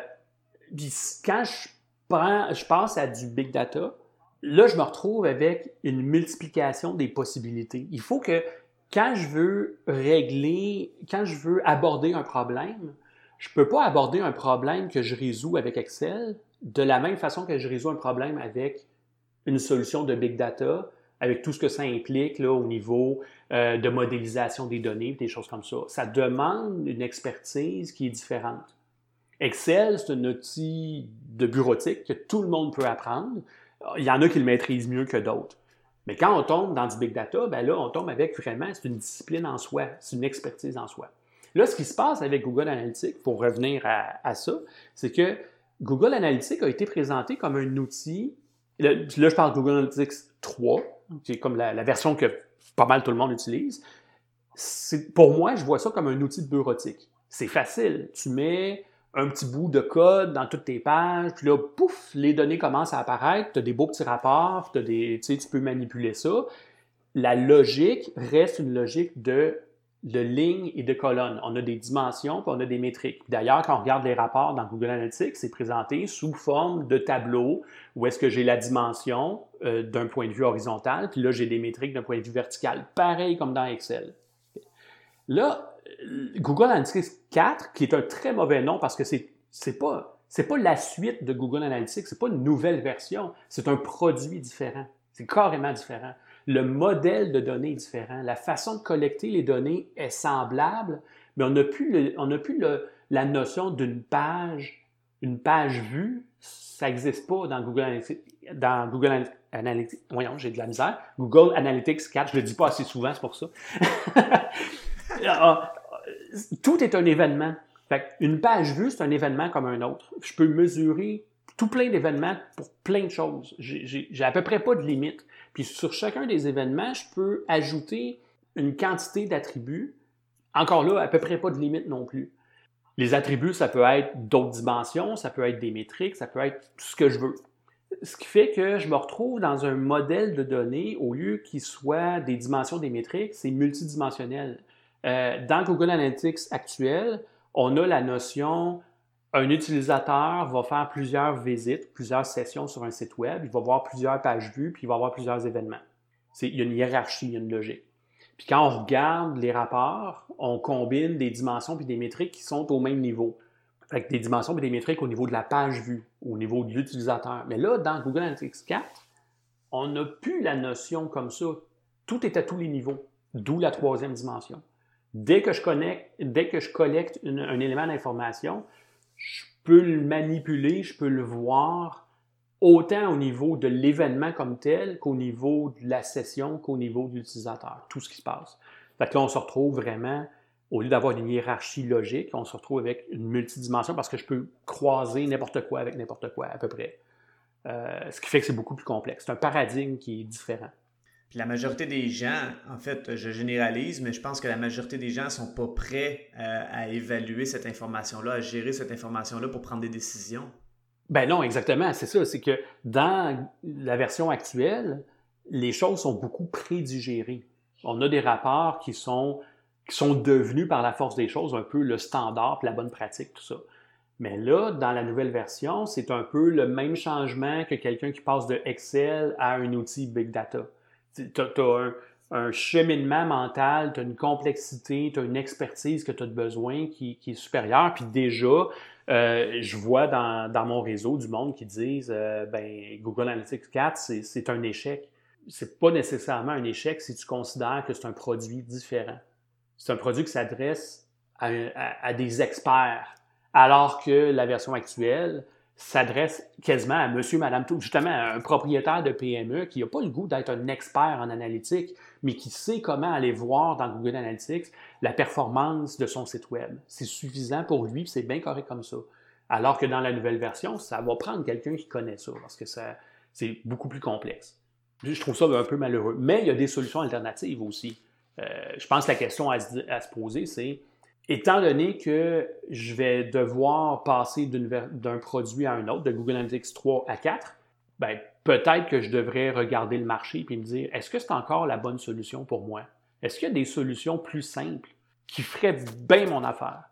puis quand je, prends, je passe à du big data, là, je me retrouve avec une multiplication des possibilités. Il faut que quand je veux régler, quand je veux aborder un problème, je ne peux pas aborder un problème que je résous avec Excel de la même façon que je résous un problème avec une solution de big data, avec tout ce que ça implique là, au niveau euh, de modélisation des données, des choses comme ça. Ça demande une expertise qui est différente. Excel, c'est un outil de bureautique que tout le monde peut apprendre. Il y en a qui le maîtrisent mieux que d'autres. Mais quand on tombe dans du big data, ben là, on tombe avec vraiment, c'est une discipline en soi, c'est une expertise en soi. Là, ce qui se passe avec Google Analytics, pour revenir à, ça, c'est que Google Analytics a été présenté comme un outil. Là, je parle de Google Analytics 3, qui est comme la, la, version que pas mal tout le monde utilise. Pour moi, je vois ça comme un outil de bureautique. C'est facile. Tu mets un petit bout de code dans toutes tes pages, puis là, pouf, les données commencent à apparaître, tu as des beaux petits rapports, as des, tu peux manipuler ça. La logique reste une logique de, de lignes et de colonnes. On a des dimensions, puis on a des métriques. D'ailleurs, quand on regarde les rapports dans Google Analytics, c'est présenté sous forme de tableau où est-ce que j'ai la dimension euh, d'un point de vue horizontal, puis là, j'ai des métriques d'un point de vue vertical, pareil comme dans Excel. Là, Google Analytics 4, qui est un très mauvais nom parce que c'est c'est pas la suite de Google Analytics, c'est pas une nouvelle version, c'est un produit différent. C'est carrément différent. Le modèle de données est différent. La façon de collecter les données est semblable, mais on n'a plus, on plus la notion d'une page, une page vue. Ça n'existe pas dans Google Analytics. Dans Google Analytics, voyons, j'ai de la misère. Google Analytics 4, je le dis pas assez souvent, c'est pour ça. [LAUGHS] Ah, tout est un événement. une page vue, c'est un événement comme un autre. Je peux mesurer tout plein d'événements pour plein de choses. J'ai à peu près pas de limite. Puis sur chacun des événements, je peux ajouter une quantité d'attributs. Encore là, à peu près pas de limite non plus. Les attributs, ça peut être d'autres dimensions, ça peut être des métriques, ça peut être tout ce que je veux. Ce qui fait que je me retrouve dans un modèle de données, au lieu qu'il soit des dimensions des métriques, c'est multidimensionnel. Euh, dans Google Analytics actuel, on a la notion un utilisateur va faire plusieurs visites, plusieurs sessions sur un site web, il va voir plusieurs pages vues, puis il va voir plusieurs événements. Il y a une hiérarchie, il y a une logique. Puis quand on regarde les rapports, on combine des dimensions puis des métriques qui sont au même niveau. Avec des dimensions et des métriques au niveau de la page vue, au niveau de l'utilisateur. Mais là, dans Google Analytics 4, on n'a plus la notion comme ça. Tout est à tous les niveaux, d'où la troisième dimension. Dès que je, connecte, dès que je collecte un élément d'information, je peux le manipuler, je peux le voir autant au niveau de l'événement comme tel qu'au niveau de la session, qu'au niveau de l'utilisateur, tout ce qui se passe. Fait que là, on se retrouve vraiment, au lieu d'avoir une hiérarchie logique, on se retrouve avec une multidimension parce que je peux croiser n'importe quoi avec n'importe quoi, à peu près. Euh, ce qui fait que c'est beaucoup plus complexe. C'est un paradigme qui est différent. La majorité des gens, en fait, je généralise, mais je pense que la majorité des gens ne sont pas prêts euh, à évaluer cette information-là, à gérer cette information-là pour prendre des décisions. Ben non, exactement, c'est ça. C'est que dans la version actuelle, les choses sont beaucoup prédigérées. On a des rapports qui sont, qui sont devenus par la force des choses un peu le standard, la bonne pratique, tout ça. Mais là, dans la nouvelle version, c'est un peu le même changement que quelqu'un qui passe de Excel à un outil Big Data tu as, un, cheminement mental, tu as une complexité, tu as une expertise que tu as besoin qui, est supérieure. Puis déjà, euh, je vois dans, mon réseau du monde qui disent euh, ben, Google Analytics 4, c'est un échec. C'est pas nécessairement un échec si tu considères que c'est un produit différent. C'est un produit qui s'adresse à, des experts, alors que la version actuelle, s'adresse quasiment à monsieur, madame, tout, justement à un propriétaire de PME qui n'a pas le goût d'être un expert en analytique, mais qui sait comment aller voir dans Google Analytics la performance de son site web. C'est suffisant pour lui, c'est bien correct comme ça. Alors que dans la nouvelle version, ça va prendre quelqu'un qui connaît ça, parce que ça, c'est beaucoup plus complexe. Je trouve ça un peu malheureux. Mais il y a des solutions alternatives aussi. Euh, je pense que la question à se poser, c'est étant donné que je vais devoir passer d'un produit à un autre, de Google Analytics 3 à 4, ben, peut-être que je devrais regarder le marché et me dire, est-ce que c'est encore la bonne solution pour moi? Est-ce qu'il y a des solutions plus simples qui feraient bien mon affaire?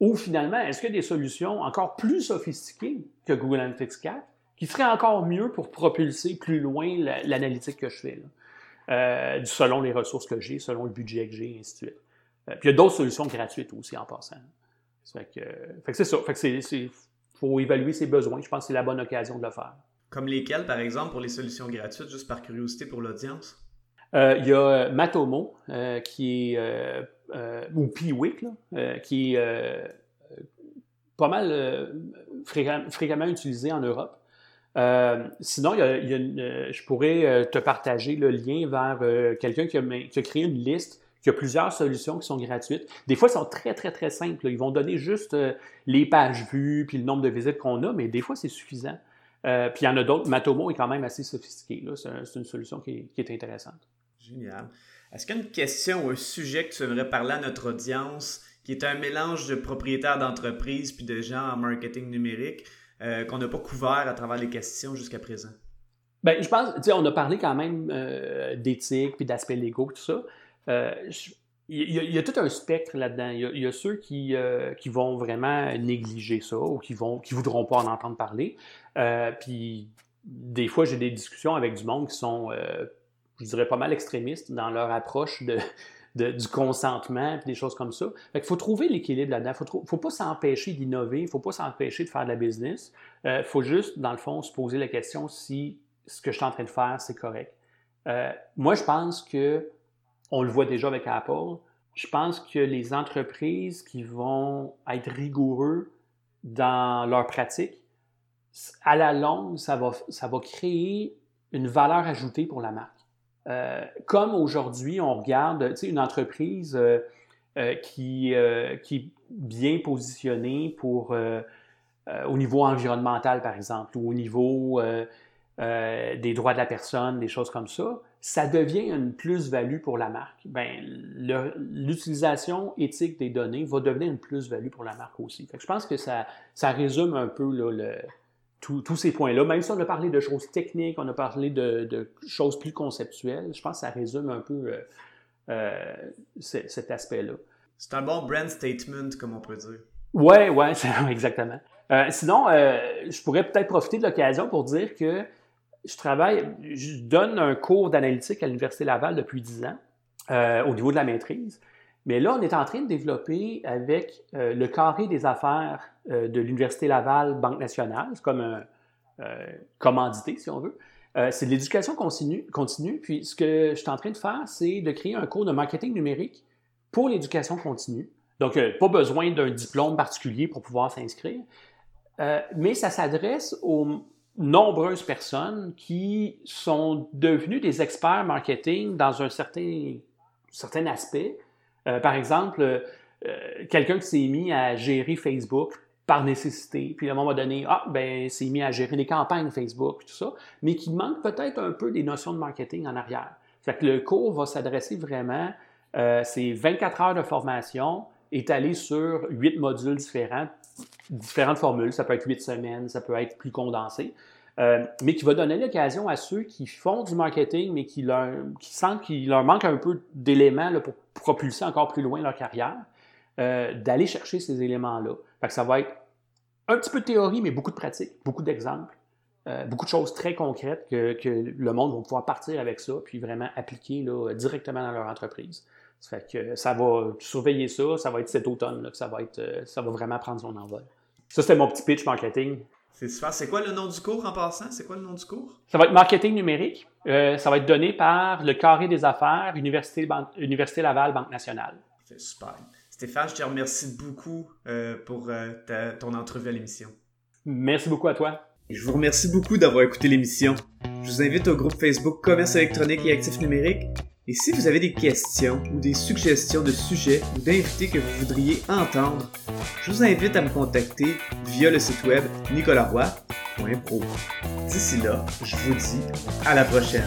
Ou finalement, est-ce qu'il y a des solutions encore plus sophistiquées que Google Analytics 4 qui seraient encore mieux pour propulser plus loin l'analytique que je fais, euh, selon les ressources que j'ai, selon le budget que j'ai, et ainsi de suite. Euh, puis il y a d'autres solutions gratuites aussi en passant. Fait que, c'est ça. Fait que faut évaluer ses besoins. Je pense que c'est la bonne occasion de le faire. Comme lesquels, par exemple, pour les solutions gratuites, juste par curiosité pour l'audience? Euh, il y a Matomo, euh, qui est, ou Piwik, qui est pas mal fréquemment utilisé en Europe. sinon, il y a, je pourrais te partager le lien vers quelqu'un qui, qui, a créé une liste il y a plusieurs solutions qui sont gratuites. Des fois, elles sont très, très, très simples. Ils vont donner juste euh, les pages vues puis le nombre de visites qu'on a, mais des fois, c'est suffisant. Euh, puis il y en a d'autres. Matomo est quand même assez sophistiqué. C'est une solution qui est, intéressante. Génial. Est-ce qu'il y a une question ou un sujet que tu aimerais parler à notre audience qui est un mélange de propriétaires d'entreprises puis de gens en marketing numérique euh, qu'on n'a pas couvert à travers les questions jusqu'à présent? Bien, je pense, tu sais, on a parlé quand même d'éthique puis d'aspects légaux, tout ça. Euh, il y, a, tout un spectre là-dedans. Il, y a, ceux qui, euh, qui vont vraiment négliger ça ou qui vont qui voudront pas en entendre parler. Euh, puis des fois, j'ai des discussions avec du monde qui sont, je dirais, pas mal extrémistes dans leur approche de, du consentement des choses comme ça. il faut trouver l'équilibre là-dedans. Il faut, faut pas s'empêcher d'innover, il ne faut pas s'empêcher de faire de la business. Il faut juste, dans le fond, se poser la question si ce que je suis en train de faire, c'est correct. moi, je pense que on le voit déjà avec Apple. Je pense que les entreprises qui vont être rigoureux dans leur pratique, à la longue, ça va, créer une valeur ajoutée pour la marque. Euh, comme aujourd'hui, on regarde une entreprise euh, euh, qui, est bien positionnée au niveau environnemental, par exemple, ou au niveau euh, des droits de la personne, des choses comme ça, ça devient une plus-value pour la marque. Ben, l'utilisation éthique des données va devenir une plus-value pour la marque aussi. je pense que ça, ça résume un peu le, tous ces points-là. Même si on a parlé de choses techniques, on a parlé de, choses plus conceptuelles, je pense que ça résume un peu euh, euh, cet aspect-là. C'est un bon brand statement, comme on peut dire. Ouais, ouais, [LAUGHS] exactement. Euh, sinon, je pourrais peut-être profiter de l'occasion pour dire que je travaille, je donne un cours d'analytique à l'Université Laval depuis 10 ans au niveau de la maîtrise. Mais là, on est en train de développer avec euh, le carré des affaires euh, de l'Université Laval, Banque nationale, c'est comme un euh, commandité, si on veut. c'est de l'éducation continue. Puis ce que je suis en train de faire, c'est de créer un cours de marketing numérique pour l'éducation continue. Donc, pas besoin d'un diplôme particulier pour pouvoir s'inscrire. mais ça s'adresse aux nombreuses personnes qui sont devenues des experts marketing dans un certain, certain aspect, euh, par exemple, euh, quelqu'un qui s'est mis à gérer Facebook par nécessité, puis à un moment donné, ah, ben, s'est mis à gérer des campagnes Facebook, tout ça, mais qui manque peut-être un peu des notions de marketing en arrière. Fait que le cours va s'adresser vraiment, euh, c'est 24 heures de formation étalées sur 8 modules différents, différentes formules. Ça peut être 8 semaines, ça peut être plus condensé. Euh, mais qui va donner l'occasion à ceux qui font du marketing, mais qui, leur, qui sentent qu'il leur manque un peu d'éléments pour propulser encore plus loin leur carrière, euh, d'aller chercher ces éléments-là. Ça va être un petit peu de théorie, mais beaucoup de pratique, beaucoup d'exemples, euh, beaucoup de choses très concrètes que, que, le monde va pouvoir partir avec ça, puis vraiment appliquer là, directement dans leur entreprise. Ça fait que ça va surveiller ça, ça va être cet automne là, que ça va, être, ça va vraiment prendre son envol. Ça, c'était mon petit pitch marketing. C'est super. C'est quoi le nom du cours en passant? C'est quoi le nom du cours? Ça va être marketing numérique. Euh, ça va être donné par le Carré des affaires, Université, Université Laval, Banque nationale. C'est super. Stéphane, je te remercie beaucoup euh, pour euh, ton entrevue à l'émission. Merci beaucoup à toi. je vous remercie beaucoup d'avoir écouté l'émission. Je vous invite au groupe Facebook Commerce électronique et actifs numériques et si vous avez des questions ou des suggestions de sujets ou d'invités que vous voudriez entendre, je vous invite à me contacter via le site web nicolaroy.pro. D'ici là, je vous dis à la prochaine.